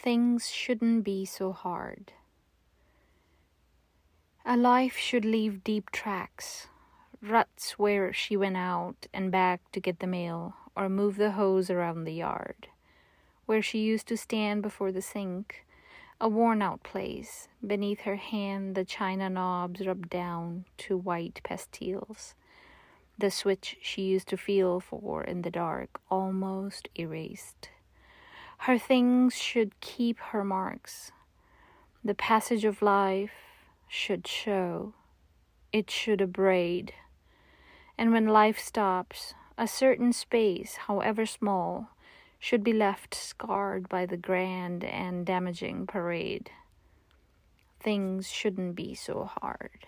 Things shouldn't be so hard. A life should leave deep tracks, ruts where she went out and back to get the mail or move the hose around the yard, where she used to stand before the sink, a worn out place, beneath her hand the china knobs rubbed down to white pastilles, the switch she used to feel for in the dark almost erased. Her things should keep her marks. The passage of life should show, it should abrade. And when life stops, a certain space, however small, should be left scarred by the grand and damaging parade. Things shouldn't be so hard.